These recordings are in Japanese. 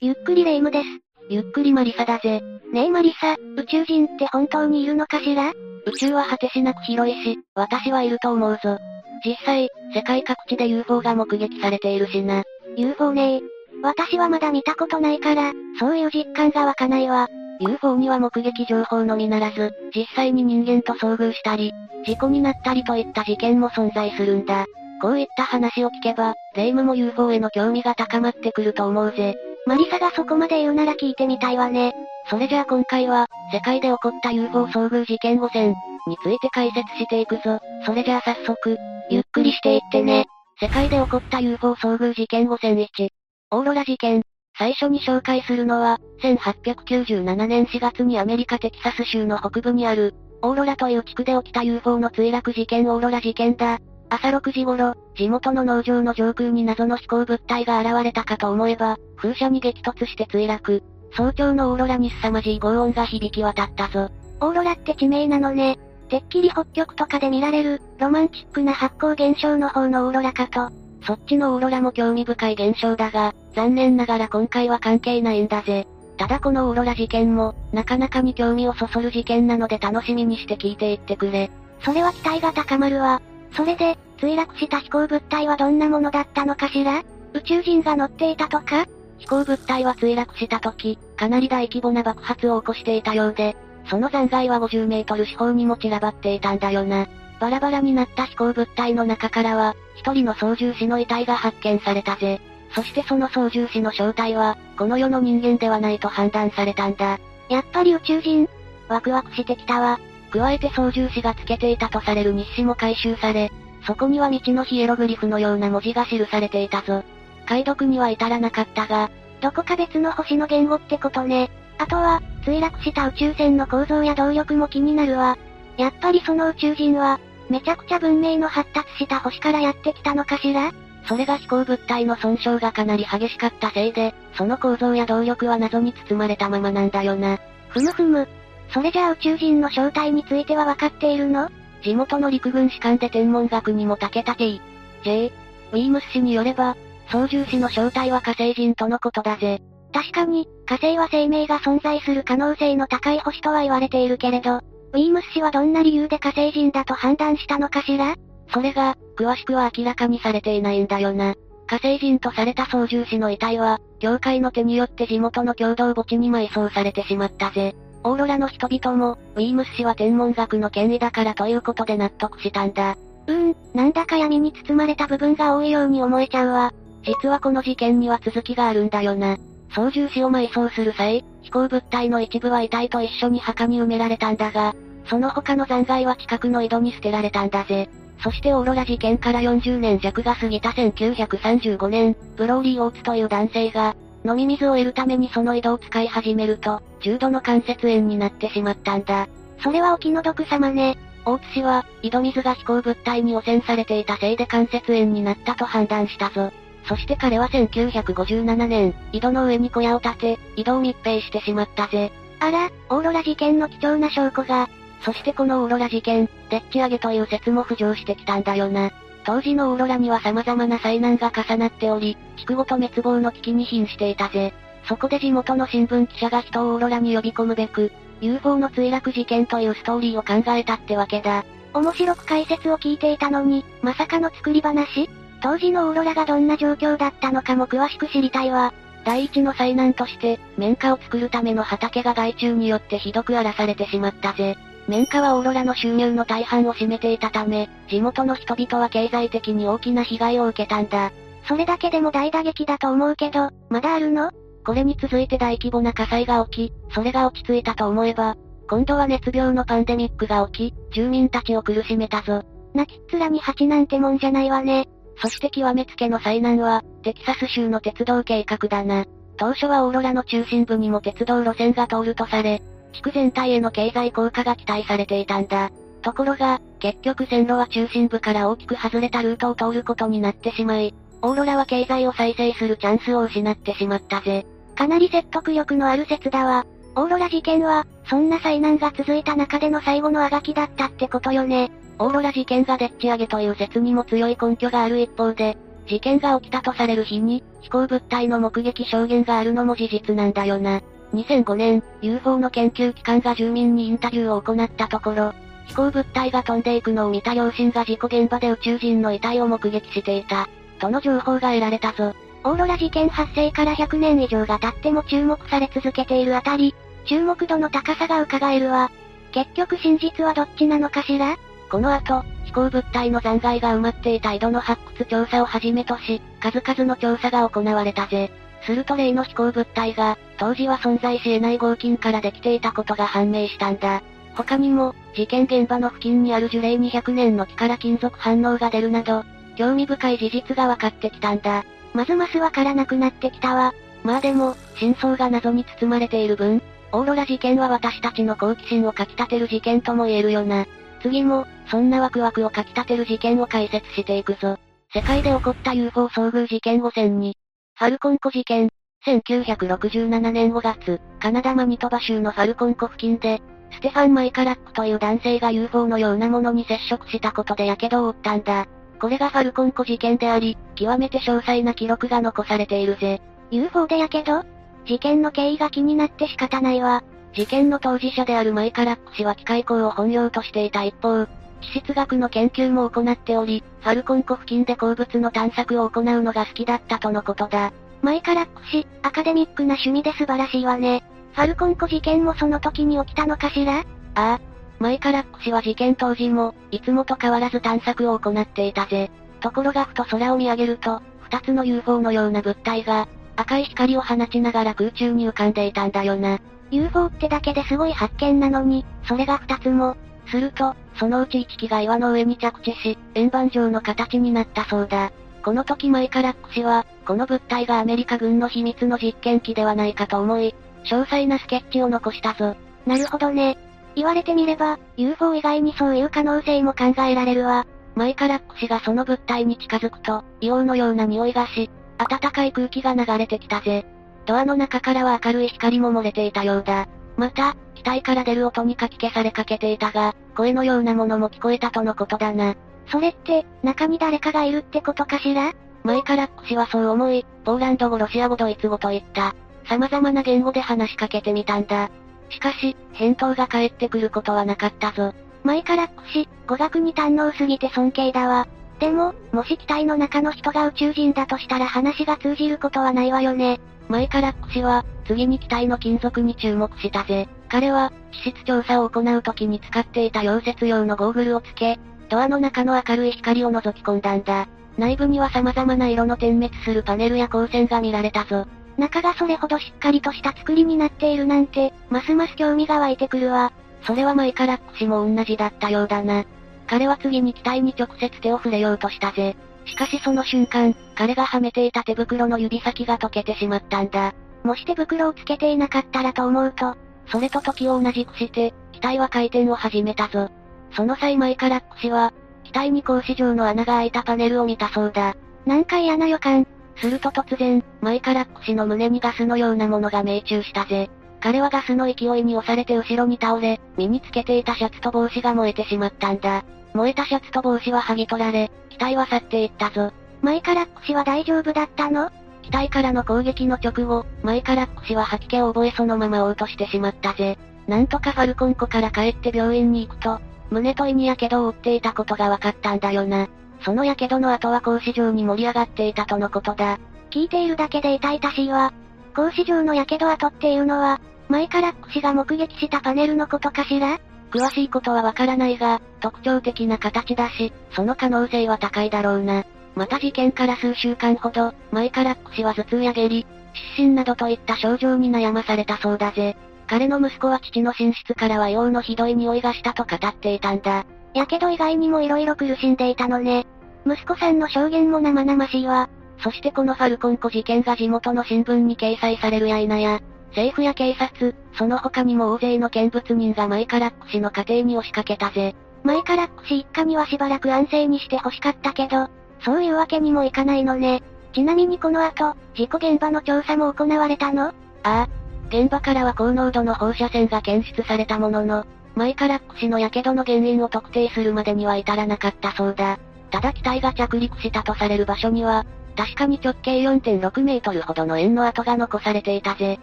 ゆっくりレ夢ムです。ゆっくりマリサだぜ。ねえマリサ、宇宙人って本当にいるのかしら？宇宙は果てしなく広いし、私はいると思うぞ。実際、世界各地で UFO が目撃されているしな。UFO ね私はまだ見たことないから、そういう実感が湧かないわ。UFO には目撃情報のみならず、実際に人間と遭遇したり、事故になったりといった事件も存在するんだ。こういった話を聞けば、霊夢も UFO への興味が高まってくると思うぜ。マリサがそこまで言うなら聞いてみたいわね。それじゃあ今回は、世界で起こった UFO 遭遇事件5選について解説していくぞ。それじゃあ早速、ゆっくりしていってね。世界で起こった UFO 遭遇事件5選1。オーロラ事件。最初に紹介するのは、1897年4月にアメリカテキサス州の北部にある、オーロラという地区で起きた UFO の墜落事件オーロラ事件だ。朝6時頃、地元の農場の上空に謎の飛行物体が現れたかと思えば、風車に激突して墜落。早朝のオーロラに凄まじい轟音が響き渡ったぞ。オーロラって地名なのね。てっきり北極とかで見られる、ロマンチックな発光現象の方のオーロラかと。そっちのオーロラも興味深い現象だが、残念ながら今回は関係ないんだぜ。ただこのオーロラ事件も、なかなかに興味をそそる事件なので楽しみにして聞いていってくれ。それは期待が高まるわ。それで、墜落した飛行物体はどんなものだったのかしら？宇宙人が乗っていたとか？飛行物体は墜落した時、かなり大規模な爆発を起こしていたようで、その残骸は50メートル四方にも散らばっていたんだよな。バラバラになった飛行物体の中からは、一人の操縦士の遺体が発見されたぜ。そしてその操縦士の正体は、この世の人間ではないと判断されたんだ。やっぱり宇宙人？ワクワクしてきたわ。加えて操縦士がつけていたとされる日誌も回収され、そこには道のヒエログリフのような文字が記されていたぞ。解読には至らなかったが、どこか別の星の言語ってことね。あとは、墜落した宇宙船の構造や動力も気になるわ。やっぱりその宇宙人は、めちゃくちゃ文明の発達した星からやってきたのかしら？それが飛行物体の損傷がかなり激しかったせいで、その構造や動力は謎に包まれたままなんだよな。ふむふむ。それじゃあ宇宙人の正体については分かっているの？地元の陸軍士官で天文学にも長けた J。J。ウィームス氏によれば、操縦士の正体は火星人とのことだぜ。確かに、火星は生命が存在する可能性の高い星とは言われているけれど、ウィームス氏はどんな理由で火星人だと判断したのかしら？それが、詳しくは明らかにされていないんだよな。火星人とされた操縦士の遺体は、教会の手によって地元の共同墓地に埋葬されてしまったぜ。オーロラの人々も、ウィームス氏は天文学の権威だからということで納得したんだ。うーん、なんだか闇に包まれた部分が多いように思えちゃうわ。実はこの事件には続きがあるんだよな。操縦士を埋葬する際、飛行物体の一部は遺体と一緒に墓に埋められたんだが、その他の残骸は近くの井戸に捨てられたんだぜ。そしてオーロラ事件から40年弱が過ぎた1935年、ブローリー・オーツという男性が、飲み水を得るためにその井戸を使い始めると、重度の関節炎になってしまったんだ。それはお気の毒様ね。大津氏は、井戸水が飛行物体に汚染されていたせいで関節炎になったと判断したぞ。そして彼は1957年、井戸の上に小屋を建て、井戸を密閉してしまったぜ。あら、オーロラ事件の貴重な証拠が。そしてこのオーロラ事件、でっち上げという説も浮上してきたんだよな。当時のオーロラには様々な災難が重なっており、地区ごと滅亡の危機に瀕していたぜ。そこで地元の新聞記者が人をオーロラに呼び込むべく、UFO の墜落事件というストーリーを考えたってわけだ。面白く解説を聞いていたのに、まさかの作り話？当時のオーロラがどんな状況だったのかも詳しく知りたいわ。第一の災難として、綿花を作るための畑が害虫によってひどく荒らされてしまったぜ。綿花はオーロラの収入の大半を占めていたため、地元の人々は経済的に大きな被害を受けたんだ。それだけでも大打撃だと思うけど、まだあるの？これに続いて大規模な火災が起き、それが落ち着いたと思えば、今度は熱病のパンデミックが起き、住民たちを苦しめたぞ。泣きっ面に蜂なんてもんじゃないわね。そして極めつけの災難は、テキサス州の鉄道計画だな。当初はオーロラの中心部にも鉄道路線が通るとされ、地区全体への経済効果が期待されていたんだ。ところが、結局線路は中心部から大きく外れたルートを通ることになってしまい、オーロラは経済を再生するチャンスを失ってしまったぜ。かなり説得力のある説だわ。オーロラ事件は、そんな災難が続いた中での最後のあがきだったってことよね。オーロラ事件がでっち上げという説にも強い根拠がある一方で、事件が起きたとされる日に、飛行物体の目撃証言があるのも事実なんだよな。2005年、UFO の研究機関が住民にインタビューを行ったところ、飛行物体が飛んでいくのを見た両親が事故現場で宇宙人の遺体を目撃していた。との情報が得られたぞ。オーロラ事件発生から100年以上が経っても注目され続けているあたり、注目度の高さが伺えるわ。結局真実はどっちなのかしら？この後、飛行物体の残骸が埋まっていた井戸の発掘調査をはじめとし、数々の調査が行われたぜ。すると例の飛行物体が、当時は存在し得ない合金からできていたことが判明したんだ。他にも、事件現場の付近にある樹齢200年の木から金属反応が出るなど、興味深い事実が分かってきたんだ。ますますわからなくなってきたわ。まあでも、真相が謎に包まれている分、オーロラ事件は私たちの好奇心をかき立てる事件とも言えるよな。次も、そんなワクワクをかき立てる事件を解説していくぞ。世界で起こった UFO 遭遇事件5002。ファルコン湖事件。1967年5月、カナダマニトバ州のファルコン湖付近で、ステファン・マイカラックという男性が UFO のようなものに接触したことで火傷を負ったんだ。これがファルコン湖事件であり、極めて詳細な記録が残されているぜ。UFO で火傷事件の経緯が気になって仕方ないわ。事件の当事者であるマイカラック氏は機械工を本業としていた一方、地質学の研究も行っており、ファルコン湖付近で鉱物の探索を行うのが好きだったとのことだ。マイカラック氏、アカデミックな趣味で素晴らしいわね。ファルコン湖事件もその時に起きたのかしら？ああ。マイカラック氏は事件当時も、いつもと変わらず探索を行っていたぜ。ところがふと空を見上げると、二つの UFO のような物体が、赤い光を放ちながら空中に浮かんでいたんだよな。UFO ってだけですごい発見なのに、それが二つも。すると、そのうち一機が岩の上に着地し、円盤状の形になったそうだ。この時マイカラック氏は、この物体がアメリカ軍の秘密の実験機ではないかと思い、詳細なスケッチを残したぞ。なるほどね。言われてみれば、UFO 以外にそういう可能性も考えられるわ。マイカラック氏がその物体に近づくと、硫黄のような匂いがし、暖かい空気が流れてきたぜ。ドアの中からは明るい光も漏れていたようだ。また、機体から出る音にかき消されかけていたが、声のようなものも聞こえたとのことだな。それって、中に誰かがいるってことかしら？マイカラック氏はそう思い、ポーランド語ロシア語ドイツ語といった、様々な言語で話しかけてみたんだ。しかし、返答が返ってくることはなかったぞ。マイカラック氏、語学に堪能すぎて尊敬だわ。でも、もし機体の中の人が宇宙人だとしたら話が通じることはないわよね。マイカラック氏は、次に機体の金属に注目したぜ。彼は、地質調査を行う時に使っていた溶接用のゴーグルをつけ、ドアの中の明るい光を覗き込んだんだ。内部には様々な色の点滅するパネルや光線が見られたぞ。中がそれほどしっかりとした作りになっているなんて、ますます興味が湧いてくるわ。それはマイカラック氏も同じだったようだな。彼は次に機体に直接手を触れようとしたぜ。しかしその瞬間、彼がはめていた手袋の指先が溶けてしまったんだ。もし手袋をつけていなかったらと思うと、それと時を同じくして、機体は回転を始めたぞ。その際マイカラック氏は、機体に格子状の穴が開いたパネルを見たそうだ。なんか嫌な予感。すると突然、マイカラック氏の胸にガスのようなものが命中したぜ。彼はガスの勢いに押されて後ろに倒れ、身につけていたシャツと帽子が燃えてしまったんだ。燃えたシャツと帽子は剥ぎ取られ、機体は去っていったぞ。マイカラック氏は大丈夫だったの？機体からの攻撃の直後、マイカラック氏は吐き気を覚えそのまま嘔吐してしまったぜ。なんとかファルコン湖から帰って病院に行くと、胸と胃に火傷を負っていたことが分かったんだよな。その火傷の後は格子状に盛り上がっていたとのことだ。聞いているだけで痛々しいわ。格子状の火傷跡っていうのは、マイカラック氏が目撃したパネルのことかしら？詳しいことはわからないが、特徴的な形だし、その可能性は高いだろうな。また事件から数週間ほど、マイカラック氏は頭痛や下痢、失神などといった症状に悩まされたそうだぜ。彼の息子は父の寝室からは硫黄のひどい匂いがしたと語っていたんだ。やけど以外にも色々苦しんでいたのね。息子さんの証言も生々しいわ。そしてこのファルコン湖事件が地元の新聞に掲載されるや否や、政府や警察、その他にも大勢の見物人がマイカラック氏の家庭に押しかけたぜ。マイカラック氏一家にはしばらく安静にして欲しかったけど、そういうわけにもいかないのね。ちなみにこの後、事故現場の調査も行われたの？ああ。現場からは高濃度の放射線が検出されたものの、マイカラック氏の火傷の原因を特定するまでには至らなかったそうだ。ただ機体が着陸したとされる場所には、確かに直径4.6メートルほどの円の跡が残されていたぜ。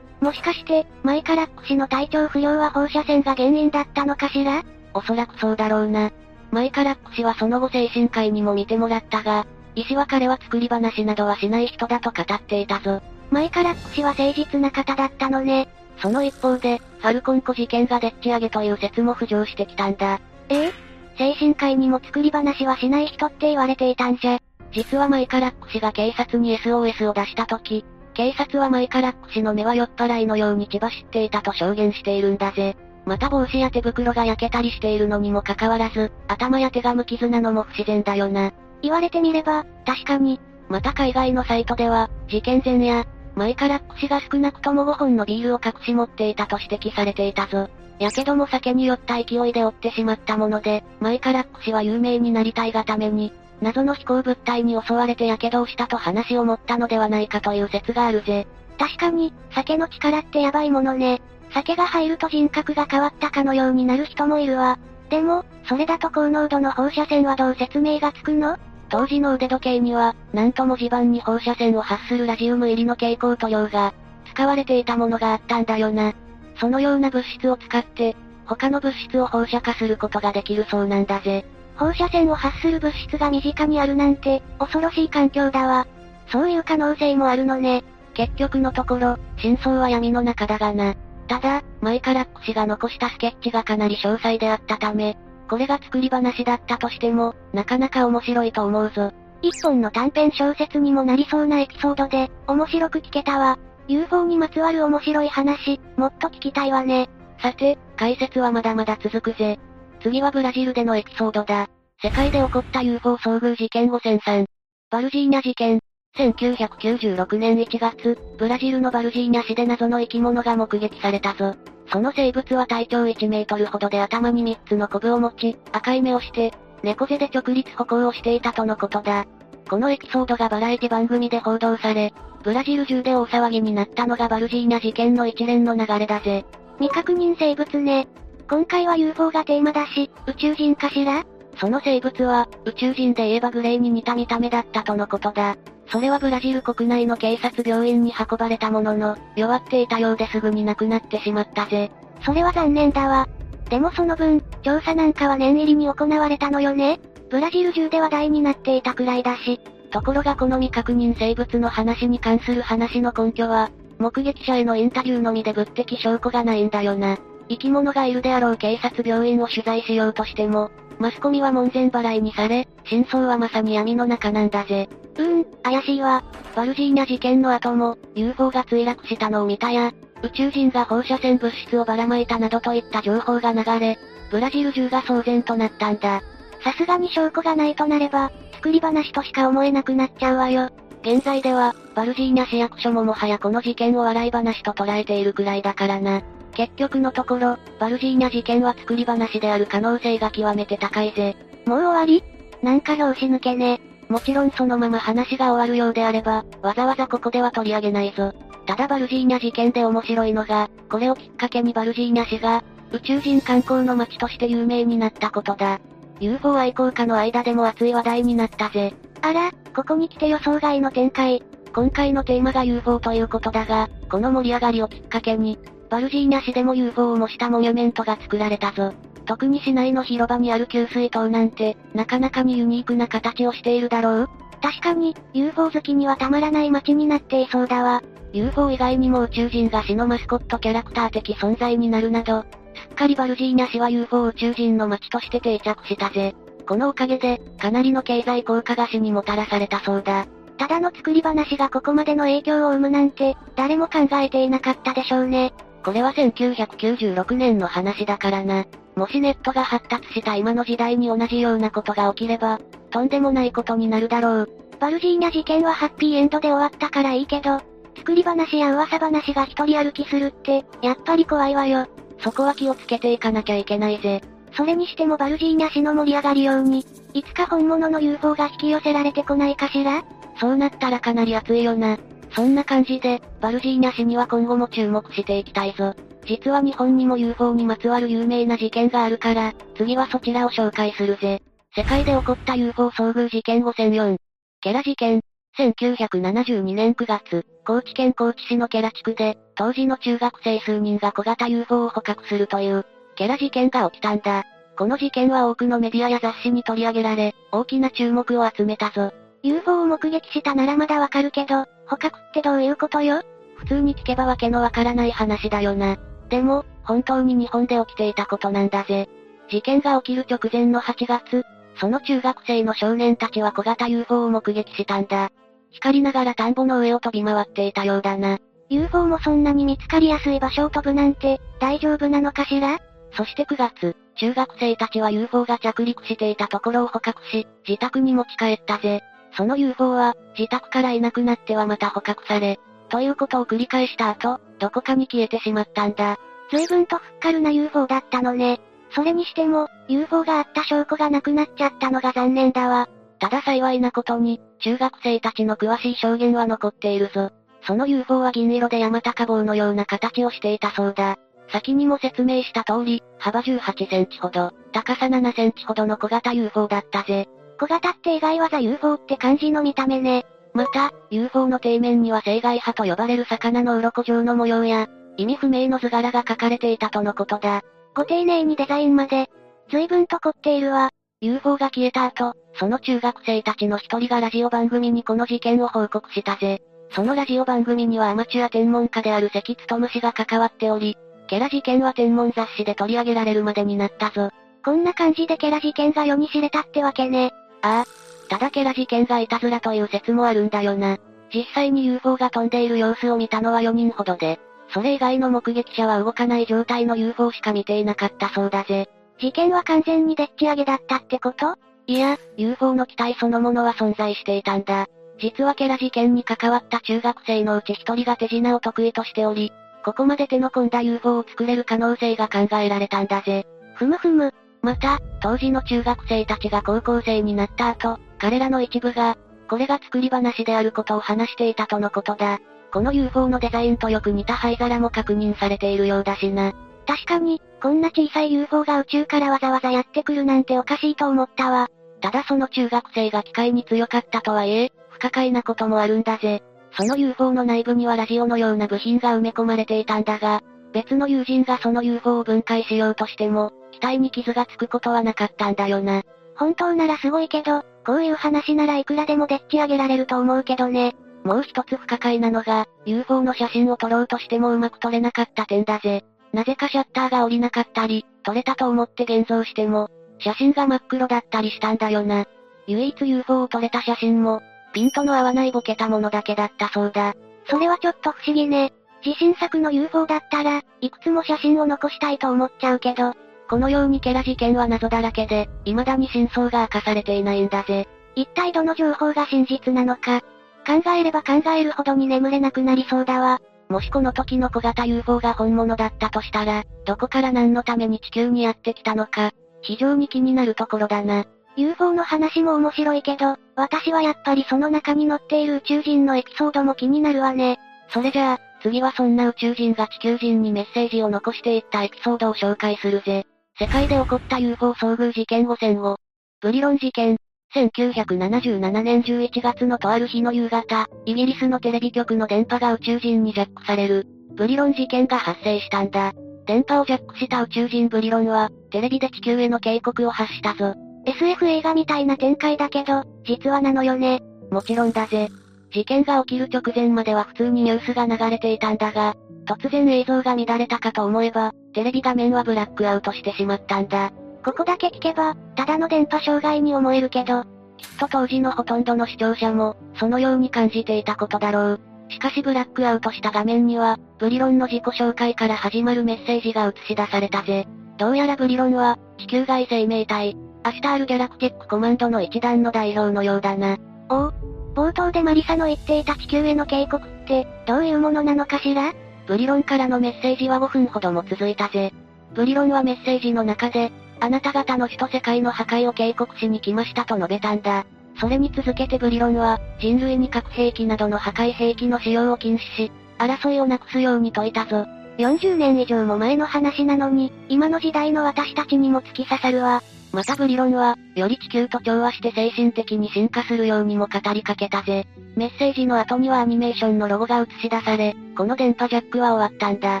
もしかして、マイカラック氏の体調不良は放射線が原因だったのかしら？おそらくそうだろうな。マイカラック氏はその後精神科医にも見てもらったが、医師は彼は作り話などはしない人だと語っていたぞ。マイカラック氏は誠実な方だったのね。その一方で、ファルコン湖事件がでっち上げという説も浮上してきたんだ。ええ？精神科医にも作り話はしない人って言われていたんじゃ。実はマイカラック氏が警察に SOS を出した時、警察はマイカラック氏の目は酔っ払いのように血走っていたと証言しているんだぜ。また帽子や手袋が焼けたりしているのにもかかわらず、頭や手が無傷なのも不自然だよな。言われてみれば、確かに。また海外のサイトでは、事件前夜、マイカラック氏が少なくとも5本のビールを隠し持っていたと指摘されていたぞ。やけども酒に酔った勢いで追ってしまったもので、マイカラック氏は有名になりたいがために、謎の飛行物体に襲われて火傷をしたと話を持ったのではないかという説があるぜ。確かに、酒の力ってやばいものね。酒が入ると人格が変わったかのようになる人もいるわ。でも、それだと高濃度の放射線はどう説明がつくの？当時の腕時計には、なんと文字盤に放射線を発するラジウム入りの蛍光塗料が、使われていたものがあったんだよな。そのような物質を使って、他の物質を放射化することができるそうなんだぜ。放射線を発する物質が身近にあるなんて、恐ろしい環境だわ。そういう可能性もあるのね。結局のところ、真相は闇の中だがな。ただ、マイカラック氏が残したスケッチがかなり詳細であったため、これが作り話だったとしても、なかなか面白いと思うぞ。一本の短編小説にもなりそうなエピソードで、面白く聞けたわ。UFO にまつわる面白い話、もっと聞きたいわね。さて、解説はまだまだ続くぜ。次はブラジルでのエピソードだ。世界で起こった UFO 遭遇事件5003。バルジーニャ事件。1996年1月、ブラジルのバルジーニャ市で謎の生き物が目撃されたぞ。その生物は体長1メートルほどで頭に3つのコブを持ち、赤い目をして、猫背で直立歩行をしていたとのことだ。このエピソードがバラエティ番組で報道され、ブラジル中で大騒ぎになったのがバルジーニャ事件の一連の流れだぜ。未確認生物ね。今回は UFO がテーマだし、宇宙人かしら？その生物は、宇宙人で言えばグレーに似た見た目だったとのことだ。それはブラジル国内の警察病院に運ばれたものの、弱っていたようですぐに亡くなってしまったぜ。それは残念だわ。でもその分、調査なんかは念入りに行われたのよねブラジル中で話題になっていたくらいだし。ところがこの未確認生物の話に関する話の根拠は、目撃者へのインタビューのみで物的証拠がないんだよな。生き物がいるであろう警察病院を取材しようとしても、マスコミは門前払いにされ、真相はまさに闇の中なんだぜ。うーん、怪しいわ。バルジーニャ事件の後も、UFO が墜落したのを見たや、宇宙人が放射線物質をばらまいたなどといった情報が流れ、ブラジル中が騒然となったんだ。さすがに証拠がないとなれば、作り話としか思えなくなっちゃうわよ。現在では、バルジーニャ市役所ももはやこの事件を笑い話と捉えているくらいだからな。結局のところ、バルジーニャ事件は作り話である可能性が極めて高いぜ。もう終わり？なんか拍子抜けね。もちろんそのまま話が終わるようであれば、わざわざここでは取り上げないぞ。ただバルジーニャ事件で面白いのが、これをきっかけにバルジーニャ市が、宇宙人観光の街として有名になったことだ。UFO 愛好家の間でも熱い話題になったぜ。あら、ここに来て予想外の展開。今回のテーマが UFO ということだが、この盛り上がりをきっかけに、バルジーニャ市でも UFO を模したモニュメントが作られたぞ。特に市内の広場にある給水塔なんて、なかなかにユニークな形をしているだろう？確かに、UFO 好きにはたまらない街になっていそうだわ。UFO 以外にも宇宙人が市のマスコットキャラクター的存在になるなど、すっかりバルジーニャ市は UFO 宇宙人の街として定着したぜ。このおかげで、かなりの経済効果が市にもたらされたそうだ。ただの作り話がここまでの影響を生むなんて、誰も考えていなかったでしょうね。これは1996年の話だからな。もしネットが発達した今の時代に同じようなことが起きれば、とんでもないことになるだろう。バルジーニャ事件はハッピーエンドで終わったからいいけど、作り話や噂話が一人歩きするって、やっぱり怖いわよ。そこは気をつけていかなきゃいけないぜ。それにしてもバルジーニャ市の盛り上がりように、いつか本物の UFO が引き寄せられてこないかしら？そうなったらかなり熱いよな。そんな感じで、バルジーニャ市には今後も注目していきたいぞ。実は日本にも UFO にまつわる有名な事件があるから、次はそちらを紹介するぜ。世界で起こった UFO 遭遇事件5004。ケラ事件。1972年9月、高知県高知市のケラ地区で、当時の中学生数人が小型 UFO を捕獲するという、ケラ事件が起きたんだ。この事件は多くのメディアや雑誌に取り上げられ、大きな注目を集めたぞ。UFO を目撃したならまだわかるけど、捕獲ってどういうことよ？普通に聞けばわけのわからない話だよな。でも、本当に日本で起きていたことなんだぜ。事件が起きる直前の8月、その中学生の少年たちは小型 UFO を目撃したんだ。光りながら田んぼの上を飛び回っていたようだな。UFO もそんなに見つかりやすい場所を飛ぶなんて、大丈夫なのかしら？そして9月、中学生たちは UFO が着陸していたところを捕獲し、自宅に持ち帰ったぜ。その UFO は、自宅からいなくなってはまた捕獲され、ということを繰り返した後、どこかに消えてしまったんだ。随分とふっかるな UFO だったのね。それにしても、UFO があった証拠がなくなっちゃったのが残念だわ。ただ幸いなことに、中学生たちの詳しい証言は残っているぞ。その UFO は銀色で山高帽のような形をしていたそうだ。先にも説明した通り、幅18センチほど、高さ7センチほどの小型 UFO だったぜ。小型って意外技 UFO って感じの見た目ね。また、UFO の底面には青外波と呼ばれる魚の鱗状の模様や、意味不明の図柄が書かれていたとのことだ。ご丁寧にデザインまで。随分と凝っているわ。UFO が消えた後、その中学生たちの一人がラジオ番組にこの事件を報告したぜ。そのラジオ番組にはアマチュア天文家である関勤氏が関わっており、ケラ事件は天文雑誌で取り上げられるまでになったぞ。こんな感じでケラ事件が世に知れたってわけね。ああ。ただケラ事件がいたずらという説もあるんだよな。実際に UFO が飛んでいる様子を見たのは4人ほどで、それ以外の目撃者は動かない状態の UFO しか見ていなかったそうだぜ。事件は完全にでっち上げだったってこと？いや、UFO の機体そのものは存在していたんだ。実はケラ事件に関わった中学生のうち一人が手品を得意としており、ここまで手の込んだ UFO を作れる可能性が考えられたんだぜ。ふむふむ。また、当時の中学生たちが高校生になった後、彼らの一部が、これが作り話であることを話していたとのことだ。この UFO のデザインとよく似た灰皿も確認されているようだしな。確かに、こんな小さい UFO が宇宙からわざわざやってくるなんておかしいと思ったわ。ただその中学生が機械に強かったとはいえ、不可解なこともあるんだぜ。その UFO の内部にはラジオのような部品が埋め込まれていたんだが、別の友人がその UFO を分解しようとしても、機体に傷がつくことはなかったんだよな。本当ならすごいけど、こういう話ならいくらでもでっち上げられると思うけどね。もう一つ不可解なのが、UFO の写真を撮ろうとしてもうまく撮れなかった点だぜ。なぜかシャッターが降りなかったり、撮れたと思って現像しても、写真が真っ黒だったりしたんだよな。唯一 UFO を撮れた写真も、ピントの合わないボケたものだけだったそうだ。それはちょっと不思議ね。自信作の UFO だったら、いくつも写真を残したいと思っちゃうけど、このようにケラ事件は謎だらけで、未だに真相が明かされていないんだぜ。一体どの情報が真実なのか。考えれば考えるほどに眠れなくなりそうだわ。もしこの時の小型 UFO が本物だったとしたら、どこから何のために地球にやってきたのか、非常に気になるところだな。UFO の話も面白いけど、私はやっぱりその中に乗っている宇宙人のエピソードも気になるわね。それじゃあ、次はそんな宇宙人が地球人にメッセージを残していったエピソードを紹介するぜ。世界で起こった UFO 遭遇事件5005。ブリロン事件。1977年11月のとある日の夕方、イギリスのテレビ局の電波が宇宙人にジャックされる、ブリロン事件が発生したんだ。電波をジャックした宇宙人ブリロンは、テレビで地球への警告を発したぞ。SF 映画みたいな展開だけど、実はなのよね。もちろんだぜ。事件が起きる直前までは普通にニュースが流れていたんだが、突然映像が乱れたかと思えば、テレビ画面はブラックアウトしてしまったんだ。ここだけ聞けば、ただの電波障害に思えるけど、きっと当時のほとんどの視聴者も、そのように感じていたことだろう。しかしブラックアウトした画面には、ブリロンの自己紹介から始まるメッセージが映し出されたぜ。どうやらブリロンは、地球外生命体、アスタールギャラクティックコマンドの一団の代表のようだな。おお、冒頭でマリサの言っていた地球への警告って、どういうものなのかしら？ブリロンからのメッセージは5分ほども続いたぜ。ブリロンはメッセージの中で、あなた方の首都世界の破壊を警告しに来ましたと述べたんだ。それに続けてブリロンは、人類に核兵器などの破壊兵器の使用を禁止し、争いをなくすように説いたぞ。40年以上も前の話なのに、今の時代の私たちにも突き刺さるわ。またブリロンは、より地球と調和して精神的に進化するようにも語りかけたぜ。メッセージの後にはアニメーションのロゴが映し出され、この電波ジャックは終わったんだ。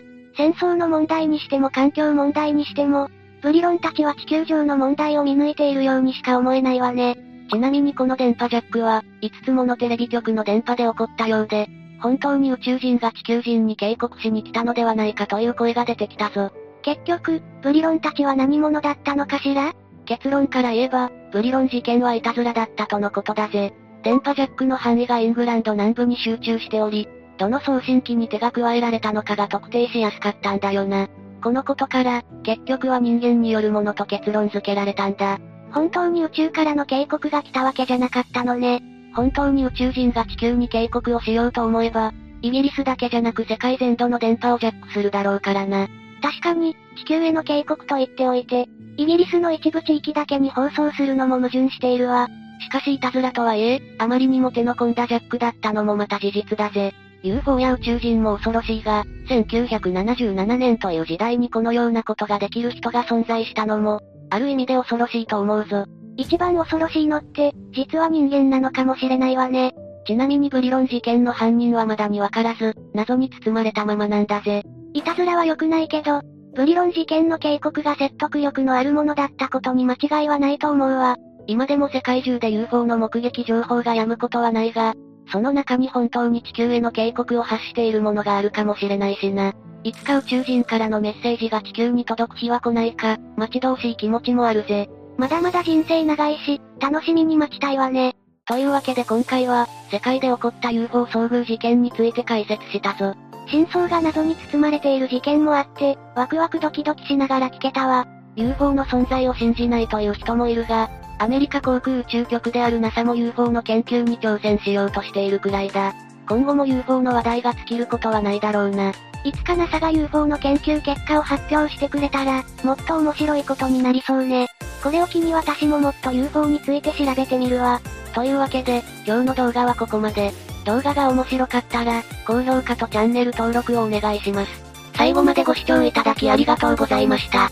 戦争の問題にしても環境問題にしても、ブリロンたちは地球上の問題を見抜いているようにしか思えないわね。ちなみにこの電波ジャックは、5つものテレビ局の電波で起こったようで、本当に宇宙人が地球人に警告しに来たのではないかという声が出てきたぞ。結局、ブリロンたちは何者だったのかしら？結論から言えば、ブリロン事件はいたずらだったとのことだぜ。電波ジャックの範囲がイングランド南部に集中しており、どの送信機に手が加えられたのかが特定しやすかったんだよな。このことから、結局は人間によるものと結論付けられたんだ。本当に宇宙からの警告が来たわけじゃなかったのね。本当に宇宙人が地球に警告をしようと思えば、イギリスだけじゃなく世界全土の電波をジャックするだろうからな。確かに、地球への警告と言っておいて、イギリスの一部地域だけに放送するのも矛盾しているわ。しかしいたずらとはいえ、あまりにも手の込んだジャックだったのもまた事実だぜ。UFO や宇宙人も恐ろしいが、1977年という時代にこのようなことができる人が存在したのも、ある意味で恐ろしいと思うぞ。一番恐ろしいのって、実は人間なのかもしれないわね。ちなみにブリロン事件の犯人はまだにわからず、謎に包まれたままなんだぜ。いたずらは良くないけど、ブリロン事件の警告が説得力のあるものだったことに間違いはないと思うわ。今でも世界中で UFO の目撃情報が止むことはないが、その中に本当に地球への警告を発しているものがあるかもしれないしな。いつか宇宙人からのメッセージが地球に届く日は来ないか、待ち遠しい気持ちもあるぜ。まだまだ人生長いし、楽しみに待ちたいわね。というわけで今回は、世界で起こった UFO 遭遇事件について解説したぞ。真相が謎に包まれている事件もあって、ワクワクドキドキしながら聞けたわ。UFO の存在を信じないという人もいるが、アメリカ航空宇宙局である NASA も UFO の研究に挑戦しようとしているくらいだ。今後も UFO の話題が尽きることはないだろうな。いつか NASA が UFO の研究結果を発表してくれたら、もっと面白いことになりそうね。これを機に私ももっと UFO について調べてみるわ。というわけで、今日の動画はここまで。動画が面白かったら、高評価とチャンネル登録をお願いします。最後までご視聴いただきありがとうございました。